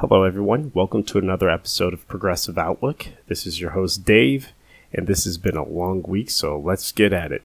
Hello, everyone. Welcome to another episode of Progressive Outlook. This is your host, Dave, and this has been a long week, so let's get at it.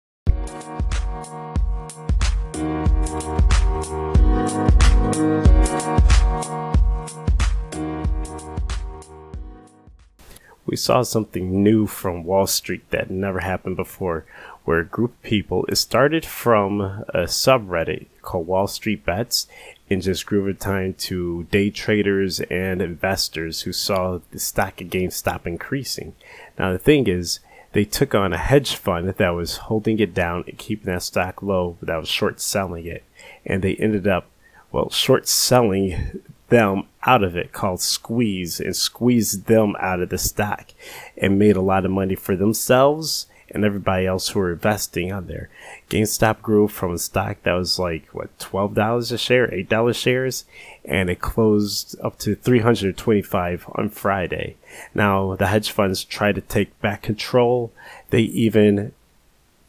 We saw something new from Wall Street that never happened before, where a group of people, it started from a subreddit called Wall Street Bets, and just grew over time to day traders and investors who saw the stock again stop increasing. Now, the thing is, they took on a hedge fund that was holding it down and keeping that stock low, but that was short selling it. And they ended up, well, short selling them out of it called squeeze and squeezed them out of the stock and made a lot of money for themselves and everybody else who were investing on there. GameStop grew from a stock that was like what twelve dollars a share, eight dollars shares, and it closed up to three hundred twenty-five on Friday. Now the hedge funds tried to take back control. They even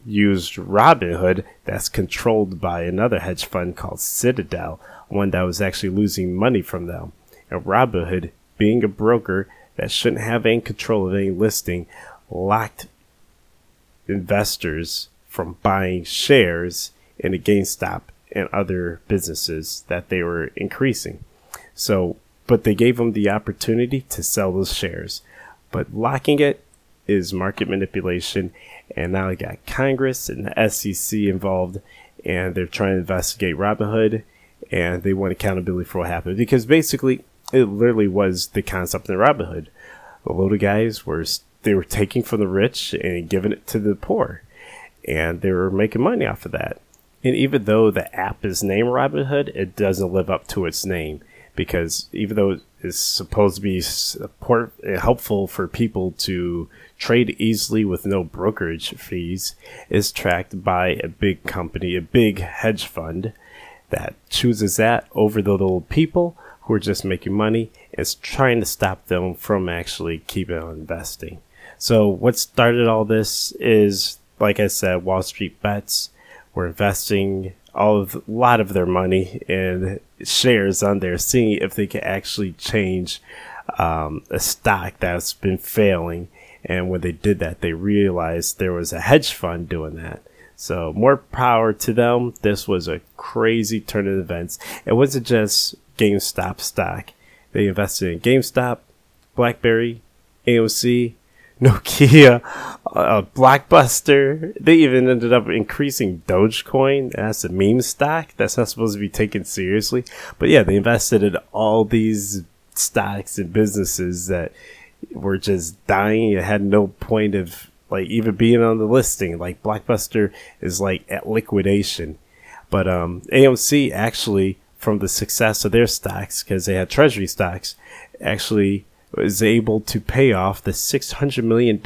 used Robinhood, that's controlled by another hedge fund called Citadel, one that was actually losing money from them. And Robinhood, being a broker that shouldn't have any control of any listing, locked investors from buying shares in a GameStop and other businesses that they were increasing. So, but they gave them the opportunity to sell those shares. But locking it is market manipulation. And now you got Congress and the SEC involved, and they're trying to investigate Robinhood, and they want accountability for what happened. Because basically, it literally was the concept in Robinhood. Load of guys were they were taking from the rich and giving it to the poor, and they were making money off of that. And even though the app is named Robinhood, it doesn't live up to its name because even though it's supposed to be support, helpful for people to trade easily with no brokerage fees, is tracked by a big company, a big hedge fund that chooses that over the little people who are just making money. It's trying to stop them from actually keeping on investing. So what started all this is, like I said, Wall Street bets were investing all of a lot of their money in shares on there, seeing if they could actually change um, a stock that's been failing. And when they did that, they realized there was a hedge fund doing that. So more power to them. This was a crazy turn of events. It wasn't just GameStop stock. They invested in GameStop, BlackBerry, AOC, Nokia, uh, Blockbuster. They even ended up increasing Dogecoin. as a meme stock. That's not supposed to be taken seriously. But yeah, they invested in all these stocks and businesses that were just dying. It had no point of like even being on the listing. Like Blockbuster is like at liquidation. But um, AMC actually, from the success of their stocks, because they had treasury stocks, actually was able to pay off the $600 million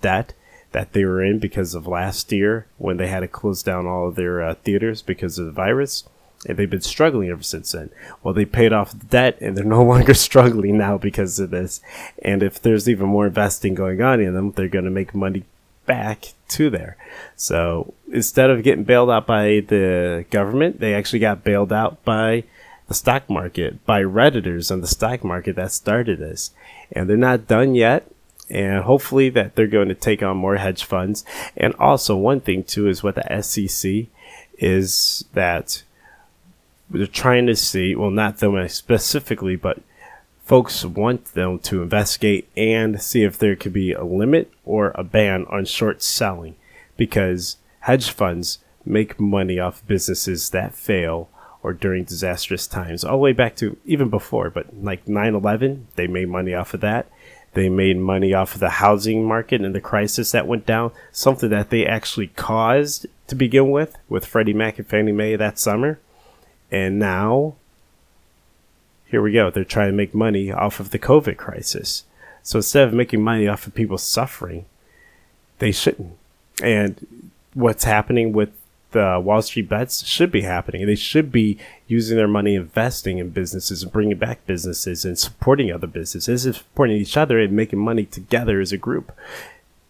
debt that they were in because of last year when they had to close down all of their uh, theaters because of the virus. And they've been struggling ever since then. Well, they paid off the debt and they're no longer struggling now because of this. And if there's even more investing going on in them, they're going to make money back to there. So instead of getting bailed out by the government, they actually got bailed out by the stock market by redditors on the stock market that started this. And they're not done yet. And hopefully that they're going to take on more hedge funds. And also one thing too is what the SEC is that they're trying to see well not them specifically but folks want them to investigate and see if there could be a limit or a ban on short selling because hedge funds make money off businesses that fail or during disastrous times, all the way back to even before, but like 9 11, they made money off of that. They made money off of the housing market and the crisis that went down, something that they actually caused to begin with, with Freddie Mac and Fannie Mae that summer. And now, here we go. They're trying to make money off of the COVID crisis. So instead of making money off of people suffering, they shouldn't. And what's happening with the Wall Street bets should be happening. They should be using their money investing in businesses and bringing back businesses and supporting other businesses and supporting each other and making money together as a group.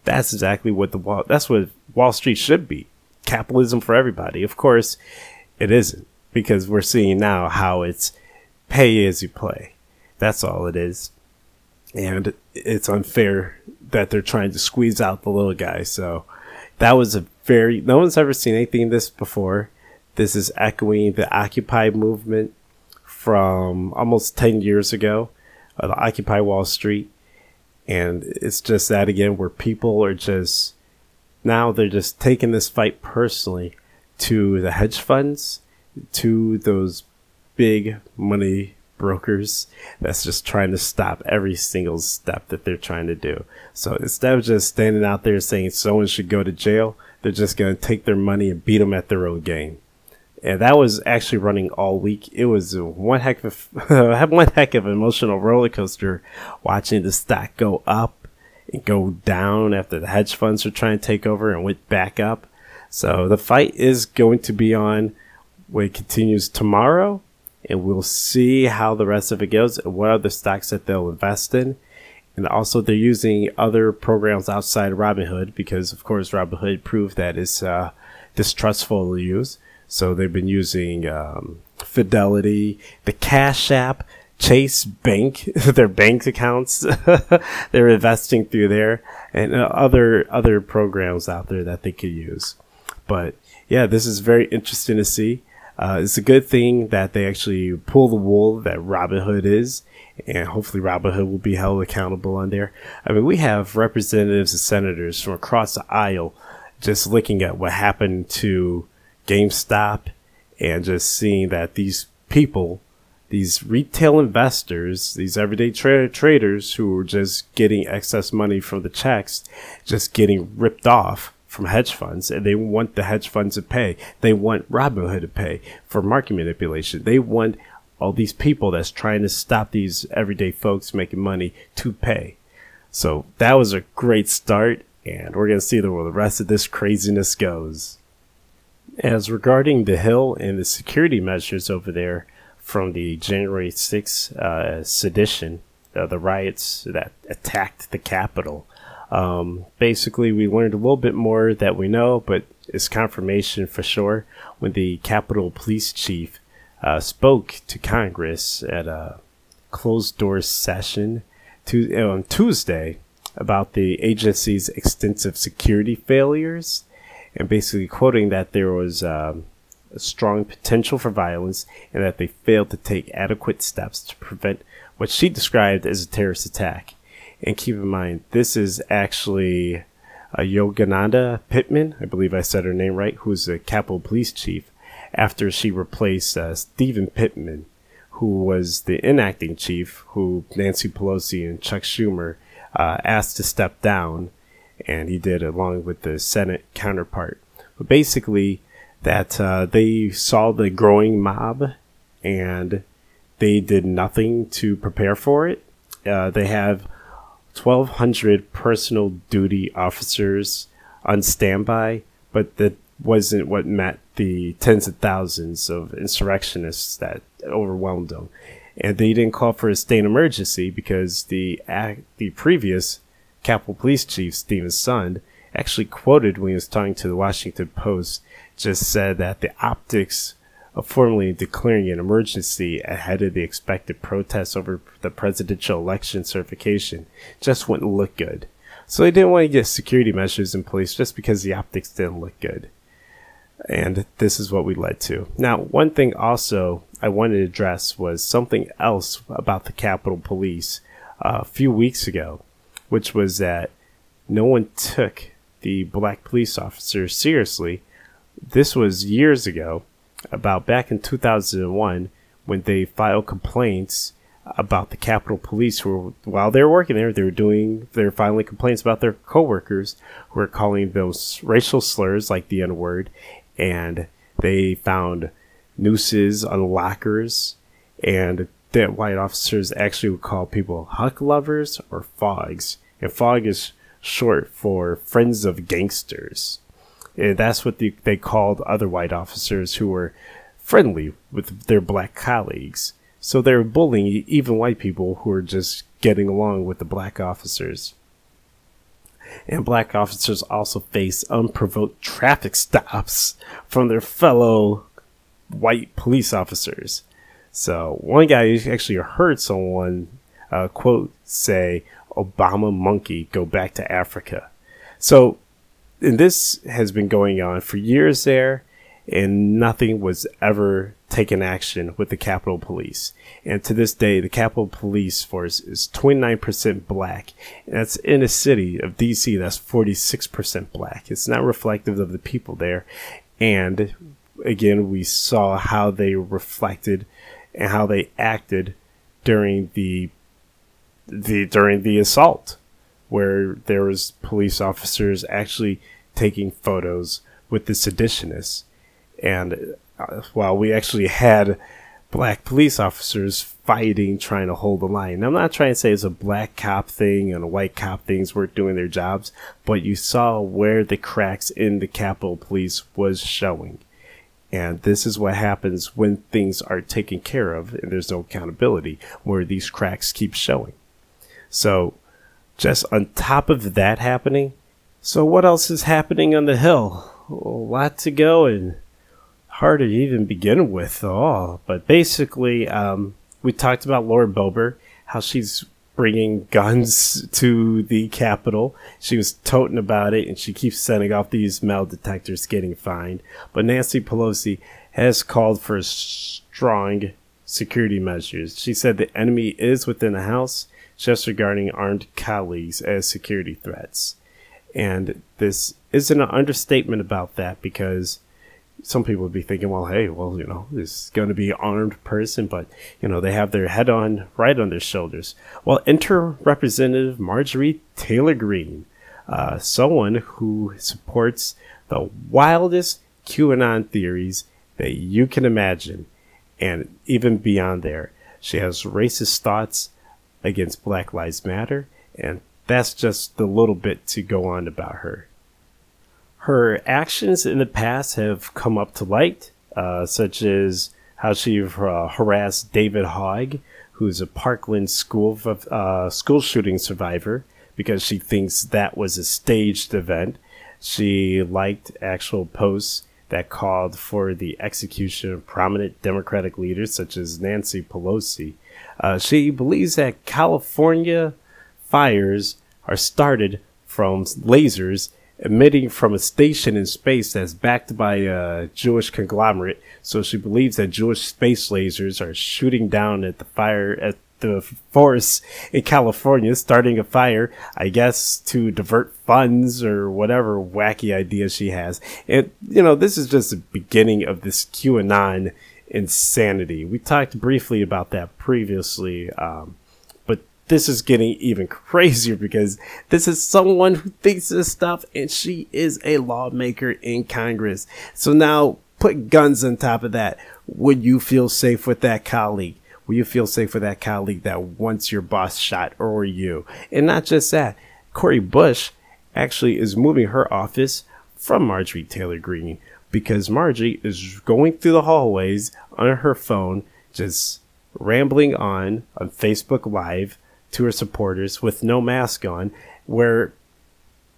That's exactly what the Wall, that's what Wall Street should be. Capitalism for everybody. Of course, it isn't because we're seeing now how it's pay as you play. That's all it is. And it's unfair that they're trying to squeeze out the little guy. So that was a very, no one's ever seen anything this before. This is echoing the Occupy movement from almost 10 years ago, uh, the Occupy Wall Street. And it's just that again, where people are just, now they're just taking this fight personally to the hedge funds, to those big money brokers that's just trying to stop every single step that they're trying to do. So instead of just standing out there saying someone should go to jail, they're just going to take their money and beat them at their own game. And that was actually running all week. It was one heck of a, one heck of an emotional roller coaster watching the stock go up and go down after the hedge funds were trying to take over and went back up. So the fight is going to be on. It continues tomorrow and we'll see how the rest of it goes and what other stocks that they'll invest in. And also, they're using other programs outside Robinhood because, of course, Robinhood proved that it's uh, distrustful to use. So they've been using um, Fidelity, the Cash App, Chase Bank, their bank accounts. they're investing through there, and uh, other other programs out there that they could use. But yeah, this is very interesting to see. Uh, it's a good thing that they actually pull the wool that Robinhood is, and hopefully Robinhood will be held accountable on there. I mean, we have representatives and senators from across the aisle just looking at what happened to GameStop and just seeing that these people, these retail investors, these everyday tra- traders who were just getting excess money from the checks, just getting ripped off from hedge funds and they want the hedge funds to pay. They want Robinhood to pay for market manipulation. They want all these people that's trying to stop these everyday folks making money to pay. So that was a great start and we're going to see where the rest of this craziness goes. As regarding the Hill and the security measures over there from the January 6th uh, sedition, uh, the riots that attacked the Capitol, um, basically, we learned a little bit more that we know, but it's confirmation for sure when the Capitol Police Chief uh, spoke to Congress at a closed door session to, on Tuesday about the agency's extensive security failures, and basically quoting that there was um, a strong potential for violence and that they failed to take adequate steps to prevent what she described as a terrorist attack. And keep in mind, this is actually uh, Yogananda Pittman, I believe I said her name right, who's the Capitol Police Chief, after she replaced uh, Stephen Pittman, who was the inacting chief, who Nancy Pelosi and Chuck Schumer uh, asked to step down, and he did along with the Senate counterpart. But basically, that uh, they saw the growing mob and they did nothing to prepare for it. Uh, they have 1,200 personal duty officers on standby, but that wasn't what met the tens of thousands of insurrectionists that overwhelmed them. And they didn't call for a state emergency because the act, the previous Capitol Police Chief, Steven Sund, actually quoted when he was talking to the Washington Post, just said that the optics of formally declaring an emergency ahead of the expected protests over the presidential election certification just wouldn't look good. So they didn't want to get security measures in place just because the optics didn't look good. And this is what we led to. Now, one thing also I wanted to address was something else about the Capitol Police uh, a few weeks ago, which was that no one took the black police officers seriously. This was years ago, about back in 2001 when they filed complaints about the Capitol Police who while they were working there, they were doing, they were filing complaints about their coworkers who were calling those racial slurs like the N word, and they found nooses on lockers, and that white officers actually would call people huck lovers or fogs, and fog is short for friends of gangsters. And that's what the, they called other white officers who were friendly with their black colleagues. So they were bullying even white people who were just getting along with the black officers. And black officers also face unprovoked traffic stops from their fellow white police officers. So one guy actually heard someone uh, quote say, "Obama monkey, go back to Africa." So, and this has been going on for years there, and nothing was ever taken action with the Capitol Police. And to this day, the Capitol Police Force is 29% black. And that's in a city of DC that's 46% black. It's not reflective of the people there. And again, we saw how they reflected and how they acted during the the during the assault where there was police officers actually taking photos with the seditionists. And uh, while we actually had black police officers fighting trying to hold the line. I'm not trying to say it's a black cop thing and a white cop things weren't doing their jobs but you saw where the cracks in the capitol police was showing. And this is what happens when things are taken care of and there's no accountability, where these cracks keep showing. So, just on top of that happening, so what else is happening on the Hill? A lot to go and hard to even begin with all. But basically, um, we talked about Laura Boebert, how she's bringing guns to the Capitol. She was toting about it, and she keeps sending off these metal detectors, getting fined. But Nancy Pelosi has called for strong security measures. She said the enemy is within the House, just regarding armed colleagues as security threats. And this isn't an understatement about that because some people would be thinking, well, hey, well, you know, this is going to be an armed person, but, you know, they have their head on right on their shoulders. Well, enter Representative Marjorie Taylor Greene, uh, someone who supports the wildest QAnon theories that you can imagine, and even beyond there. She has racist thoughts against Black Lives Matter, and that's just the little bit to go on about her. Her actions in the past have come up to light, uh, such as how she uh, harassed David Hogg, who's a Parkland school uh, school shooting survivor, because she thinks that was a staged event. She liked actual posts that called for the execution of prominent Democratic leaders such as Nancy Pelosi. Uh, she believes that California fires are started from lasers emitting from a station in space that's backed by a Jewish conglomerate. So she believes that Jewish space lasers are shooting down at the fire at the forest in California, starting a fire, I guess, to divert funds or whatever wacky idea she has. And, you know, this is just the beginning of this QAnon insanity. We talked briefly about that previously. Um, but this is getting even crazier because this is someone who thinks this stuff and she is a lawmaker in Congress. So now put guns on top of that. Would you feel safe with that colleague? Will you feel safe with that colleague that wants your boss shot or you? And not just that, Cori Bush actually is moving her office from Marjorie Taylor Greene because Marjorie is going through the hallways on her phone, just rambling on on Facebook Live to her supporters with no mask on, where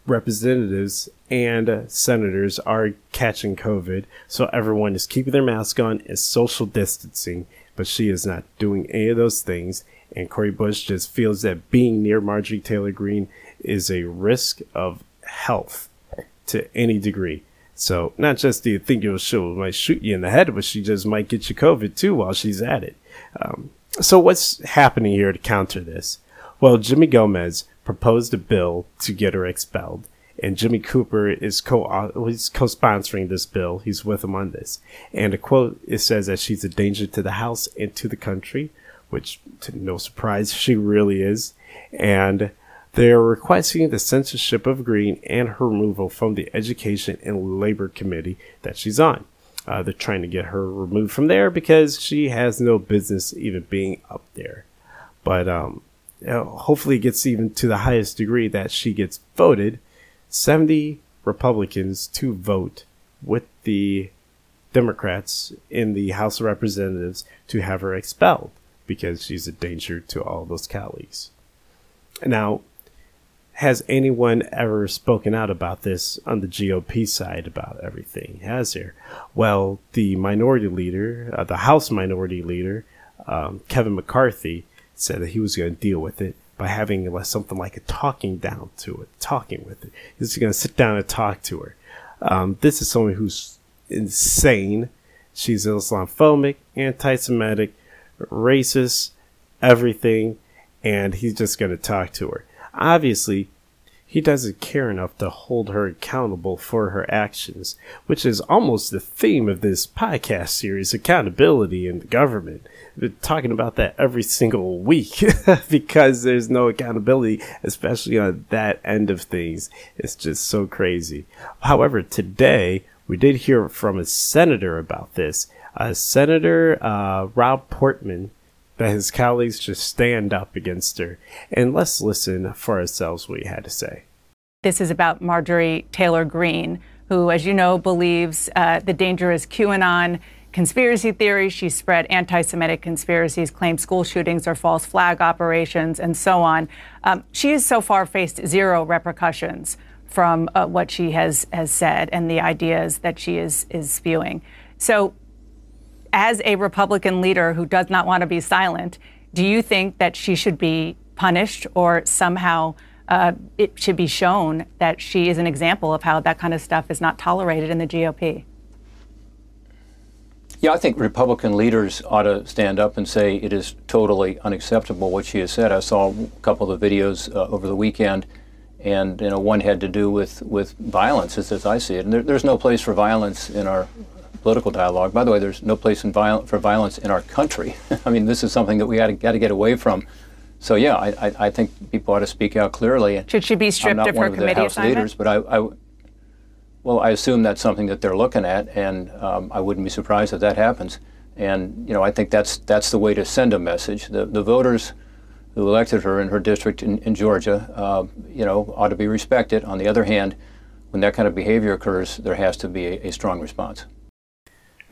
representatives and senators are catching COVID. So everyone is keeping their mask on, is social distancing, but she is not doing any of those things. And Cori Bush just feels that being near Marjorie Taylor Greene is a risk of health to any degree. So not just do you think you'll she might shoot you in the head, but she just might get you COVID too while she's at it. Um, so what's happening here to counter this? Well, Jimmy Gomez proposed a bill to get her expelled, and Jimmy Cooper is co uh, he's co-sponsoring this bill. He's with him on this. And a quote it says that she's a danger to the House and to the country, which to no surprise she really is. And they are requesting the censorship of Greene and her removal from the Education and Labor Committee that she's on. Uh, they're trying to get her removed from there because she has no business even being up there. But um, uh, hopefully it gets even to the highest degree that she gets voted, 70 Republicans to vote with the Democrats in the House of Representatives to have her expelled because she's a danger to all those colleagues. Now, has anyone ever spoken out about this on the GOP side about everything? Has there? Well, the minority leader, uh, the House minority leader, um, Kevin McCarthy said that he was going to deal with it by having something like a talking down to it, talking with it. He's going to sit down and talk to her. Um, this is someone who's insane. She's Islamophobic, anti-Semitic, racist, everything, and he's just going to talk to her. Obviously, he doesn't care enough to hold her accountable for her actions, which is almost the theme of this podcast series accountability in the government. We're talking about that every single week because there's no accountability, especially on that end of things. It's just so crazy. However, today we did hear from a senator about this. Uh, senator uh, Rob Portman that his colleagues just stand up against her. And let's listen for ourselves what he had to say. This is about Marjorie Taylor Greene, who, as you know, believes uh, the dangerous QAnon conspiracy theories. She spread anti Semitic conspiracies, claimed school shootings are false flag operations, and so on. Um, she has so far faced zero repercussions from uh, what she has, has said and the ideas that she is, is spewing. So as a Republican leader who does not want to be silent, do you think that she should be punished or somehow uh, it should be shown that she is an example of how that kind of stuff is not tolerated in the GOP? Yeah, I think Republican leaders ought to stand up and say it is totally unacceptable what she has said. I saw a couple of the videos uh, over the weekend, and you know one had to do with with violence, as, as I see it. And there, there's no place for violence in our political dialogue. By the way, there's no place viol- for violence in our country. I mean, this is something that we got to get away from. So yeah, I, I, I, think people ought to speak out clearly. Should she be stripped of her of committee House assignment? leaders, but I, I, well, I assume that's something that they're looking at, and um, I wouldn't be surprised if that happens. And you know, I think that's that's the way to send a message. The the voters who elected her in her district in, in Georgia, uh, you know, ought to be respected. On the other hand, when that kind of behavior occurs, there has to be a, a strong response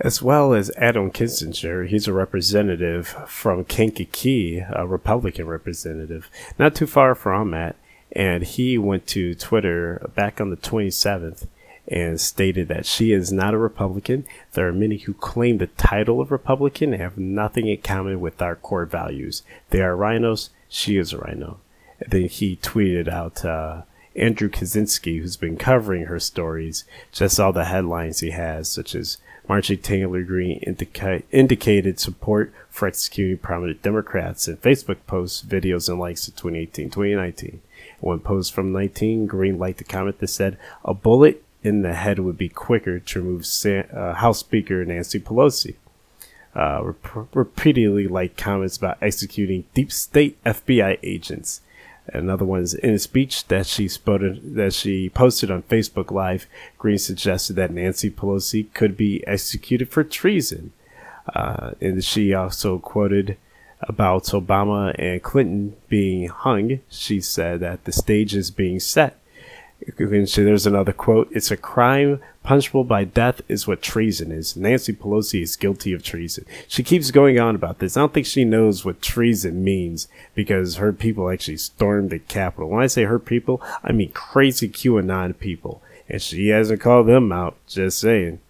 as well as Adam Kinzinger. He's a representative from Kankakee, a Republican representative, not too far from Matt. And he went to Twitter back on the 27th and stated that she is not a Republican. There are many who claim the title of Republican and have nothing in common with our core values. They are RINOs. She is a RINO. Then he tweeted out, uh, Andrew Kaczynski, who's been covering her stories, just all the headlines he has, such as Marjorie Taylor Greene indica- indicated support for executing prominent Democrats in Facebook posts, videos, and likes in 2018 2019. One post from 19, Greene liked a comment that said, A bullet in the head would be quicker to remove uh, House Speaker Nancy Pelosi. Uh, rep- repeatedly liked comments about executing deep state FBI agents Another one is in a speech that she spotted, that she posted on Facebook Live. Greene suggested that Nancy Pelosi could be executed for treason, uh, and she also quoted about Obama and Clinton being hung. She said that the stage is being set there's another quote. It's a crime punishable by death is what treason is. Nancy Pelosi is guilty of treason. She keeps going on about this. I don't think she knows what treason means because her people actually stormed the Capitol. When I say her people, I mean crazy QAnon people. And she hasn't called them out. Just saying.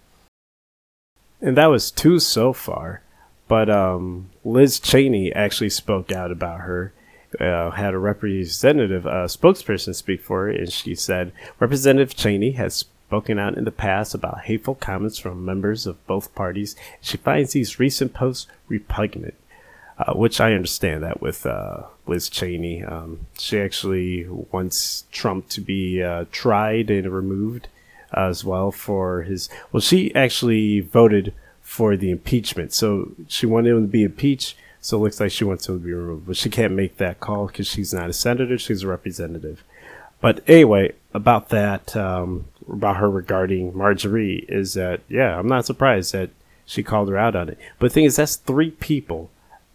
And that was two so far. But um, Liz Cheney actually spoke out about her uh, had a representative uh, spokesperson speak for her, and she said Representative Cheney has spoken out in the past about hateful comments from members of both parties. She finds these recent posts repugnant, uh, which I understand that with uh, Liz Cheney. Um, she actually wants Trump to be uh, tried and removed as well for his. Well, she actually voted for the impeachment, so she wanted him to be impeached so it looks like she wants him to be removed, but she can't make that call because she's not a senator; she's a representative. But anyway, about that, um, about her regarding Marjorie is that yeah, I'm not surprised that she called her out on it. But the thing is, that's three people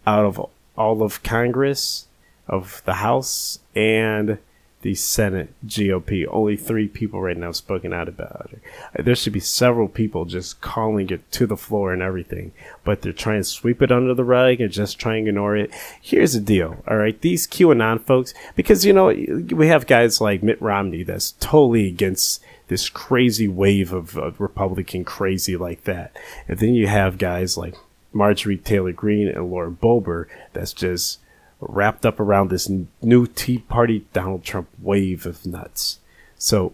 out of all of Congress, of the House, and the Senate GOP. Only three people right now have spoken out about it. There should be several people just calling it to the floor and everything, but they're trying to sweep it under the rug and just trying to ignore it. Here's the deal, all right? These QAnon folks, because you know we have guys like Mitt Romney that's totally against this crazy wave of, of Republican crazy like that, and then you have guys like Marjorie Taylor Greene and Laura Boebert that's just wrapped up around this new Tea Party Donald Trump wave of nuts. So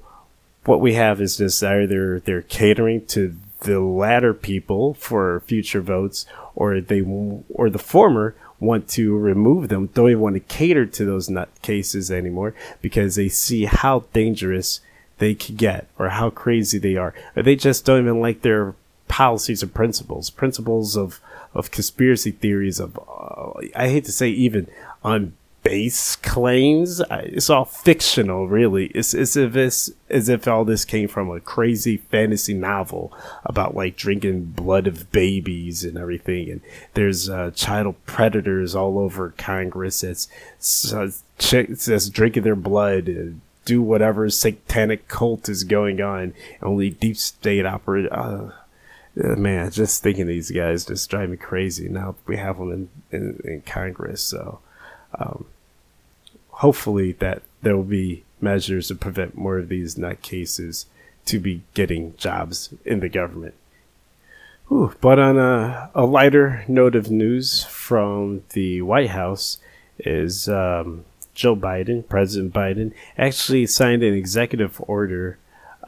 what we have is just either they're catering to the latter people for future votes, or they or the former want to remove them. Don't even want to cater to those nut cases anymore because they see how dangerous they could get or how crazy they are. Or they just don't even like their policies and principles, principles of of conspiracy theories of uh, I hate to say even on base claims. It's all fictional, really. It's as if it's as if all this came from a crazy fantasy novel about like drinking blood of babies and everything. And there's uh, child predators all over Congress that's that's drinking their blood. And, do whatever satanic cult is going on. Only deep state operate. Uh, uh, man, just thinking these guys just drive me crazy. Now we have them in, in, in Congress, so um, hopefully that there will be measures to prevent more of these nut cases to be getting jobs in the government. Whew. But on a, a, lighter note of news from the White House is um, Joe Biden, President Biden, actually signed an executive order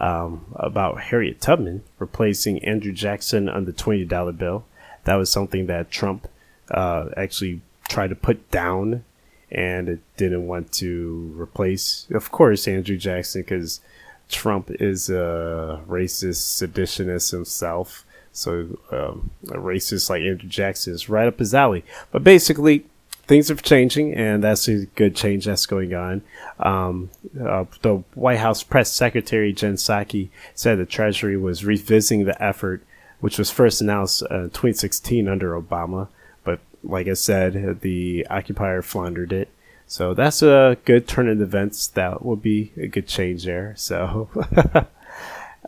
um, about Harriet Tubman replacing Andrew Jackson on the $20 bill. That was something that Trump uh, actually tried to put down and it didn't want to replace, of course, Andrew Jackson because Trump is a racist seditionist himself. So um, a racist like Andrew Jackson is right up his alley. But basically, things are changing, and that's a good change that's going on. Um, uh, the White House press secretary Jen Psaki said the Treasury was revisiting the effort, which was first announced in uh, 2016 under Obama But like I said, the occupier floundered it. So that's a good turn in events. That would be a good change there. So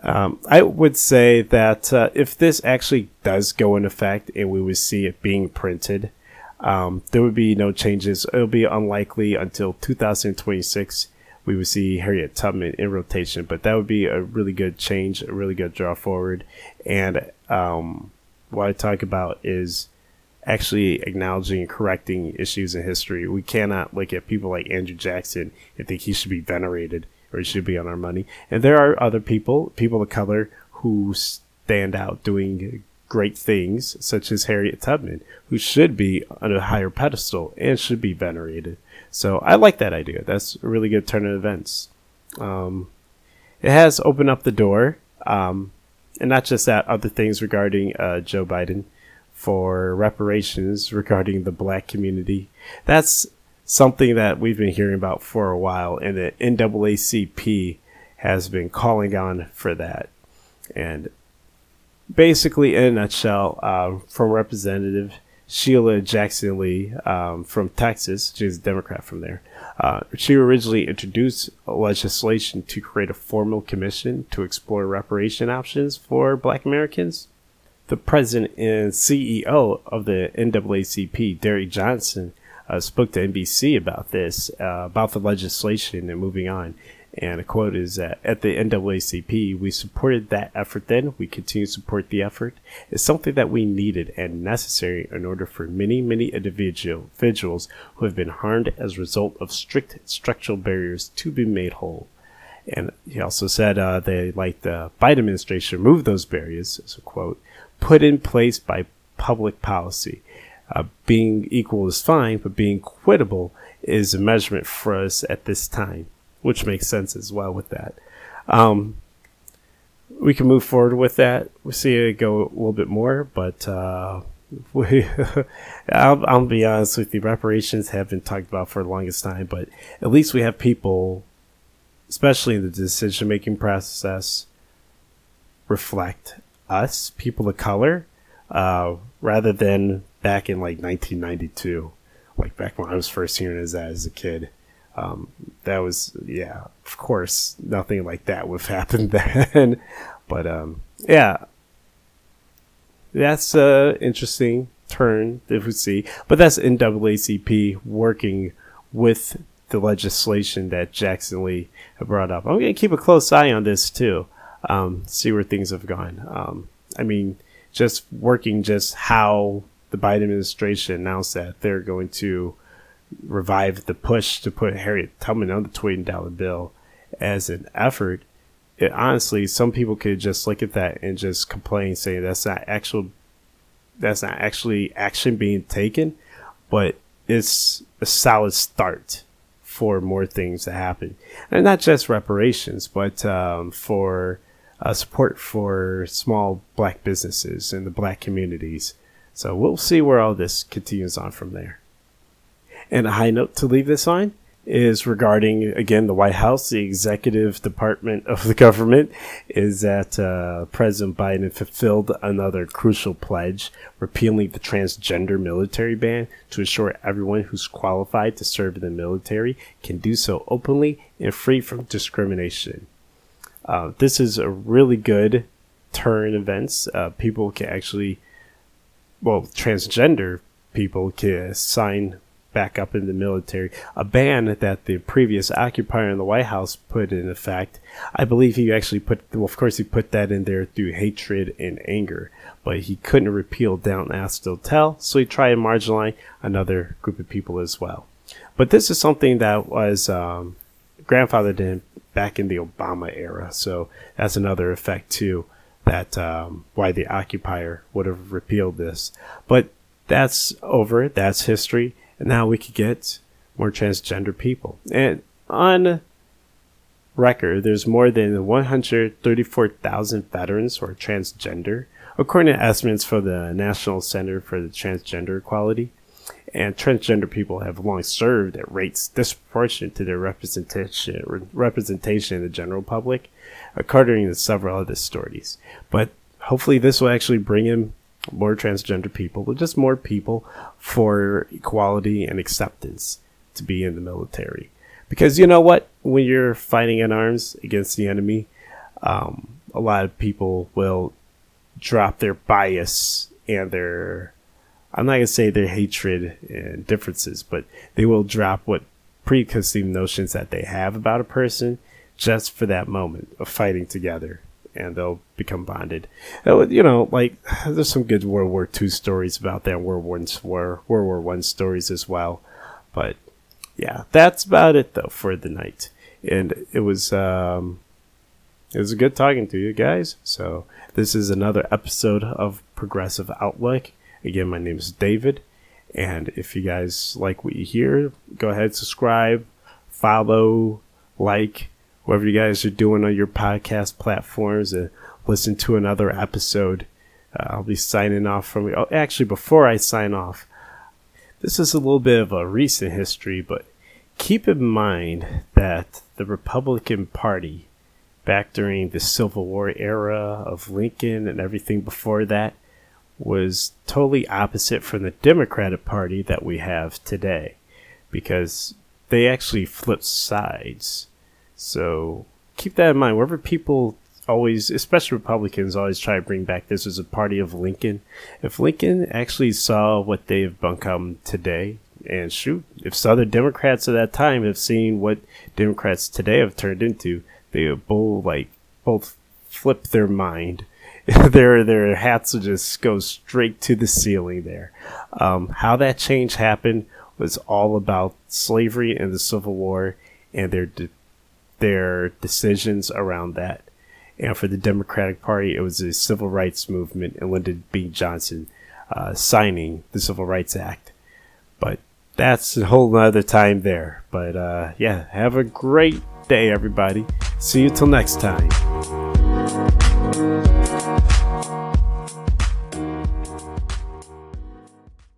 um, I would say that uh, if this actually does go in effect and we would see it being printed, um, there would be no changes. It'll be unlikely until 2026 we would see Harriet Tubman in rotation, but that would be a really good change, a really good draw forward. And um, what I talk about is actually acknowledging and correcting issues in history. We cannot look at people like Andrew Jackson and think he should be venerated or he should be on our money. And there are other people, people of color, who stand out doing great things, such as Harriet Tubman, who should be on a higher pedestal and should be venerated. So I like that idea. That's a really good turn of events. Um, it has opened up the door, um, and not just that, other things regarding uh, Joe Biden for reparations regarding the black community. That's something that we've been hearing about for a while, and the NAACP has been calling on for that. And basically, in a nutshell, uh, from Representative Sheila Jackson Lee um, from Texas, she's a Democrat from there. Uh, she originally introduced legislation to create a formal commission to explore reparation options for black Americans the president and CEO of the NAACP, Derrick Johnson, uh, spoke to NBC about this, uh, about the legislation and moving on. And a quote is that at the NAACP, we supported that effort then. We continue to support the effort. It's something that we needed and necessary in order for many, many individuals who have been harmed as a result of strict structural barriers to be made whole. And he also said uh, they, like the Biden administration, remove those barriers, as a quote, put in place by public policy. Uh, being equal is fine, but being quittable is a measurement for us at this time, which makes sense as well with that. Um, we can move forward with that. We'll see it go a little bit more, but uh, we, I'll, I'll be honest with you, reparations have been talked about for the longest time, but at least we have people, especially in the decision making process, reflect us, people of color, uh, rather than back in like 1992, like back when I was first hearing that as a kid. Um, that was, yeah, of course, nothing like that would have happened then. but um, yeah, that's an interesting turn that we see. But that's NAACP working with the legislation that Jackson Lee brought up. I'm going to keep a close eye on this too um, see where things have gone. Um, I mean, just working just how the Biden administration announced that they're going to revive the push to put Harriet Tubman on the twenty dollar bill as an effort. It, honestly, some people could just look at that and just complain, saying that's not actual, that's not actually action being taken, but it's a solid start for more things to happen, and not just reparations, but um, for uh, support for small black businesses and the black communities. So we'll see where all this continues on from there. And a high note to leave this on is regarding again the White House, the executive department of the government, is that uh, President Biden fulfilled another crucial pledge, repealing the transgender military ban to ensure everyone who's qualified to serve in the military can do so openly and free from discrimination. Uh, this is a really good turn events. Uh, people can actually, well, transgender people can sign back up in the military. A ban that the previous occupier in the White House put in effect. I believe he actually put, well, of course, he put that in there through hatred and anger, but he couldn't repeal Don't Ask, Don't Tell, so he tried to marginalize another group of people as well. But this is something that was um, grandfather did back in the Obama era, so that's another effect too. That um, why the occupier would have repealed this, but that's over. That's history and now we could get more transgender people. And on record, there's more than 134,000 veterans who are transgender, according to estimates from the National Center for the Transgender Equality. And transgender people have long served at rates disproportionate to their representation representation in the general public, according to several other stories. But hopefully, this will actually bring in more transgender people, but just more people for equality and acceptance to be in the military. Because you know what? When you're fighting in arms against the enemy, um, a lot of people will drop their bias and their, I'm not going to say their hatred and differences, but they will drop what preconceived notions that they have about a person just for that moment of fighting together and they'll become bonded. You know, like there's some good World War II stories about that, World War War World War One stories as well. But yeah, that's about it though for the night. And it was um, it was good talking to you guys. So this is another episode of Progressive Outlook. Again, my name is David, and if you guys like what you hear, go ahead subscribe, follow, like whatever you guys are doing on your podcast platforms and listen to another episode. Uh, I'll be signing off from. Oh, actually, before I sign off, this is a little bit of a recent history, but keep in mind that the Republican Party, back during the Civil War era of Lincoln and everything before that, was totally opposite from the Democratic Party that we have today, because they actually flipped sides so keep that in mind. Wherever people always, especially Republicans, always try to bring back this as a party of Lincoln. If Lincoln actually saw what they've become today, and shoot, if Southern Democrats at that time have seen what Democrats today have turned into, they would both like both flip their mind. their their hats will just go straight to the ceiling there. Um, how that change happened was all about slavery and the Civil War and their de- their decisions around that. And for the Democratic Party, it was the civil rights movement and Lyndon B. Johnson uh, signing the Civil Rights Act. But that's a whole other time there. But uh, yeah, have a great day, everybody. See you till next time.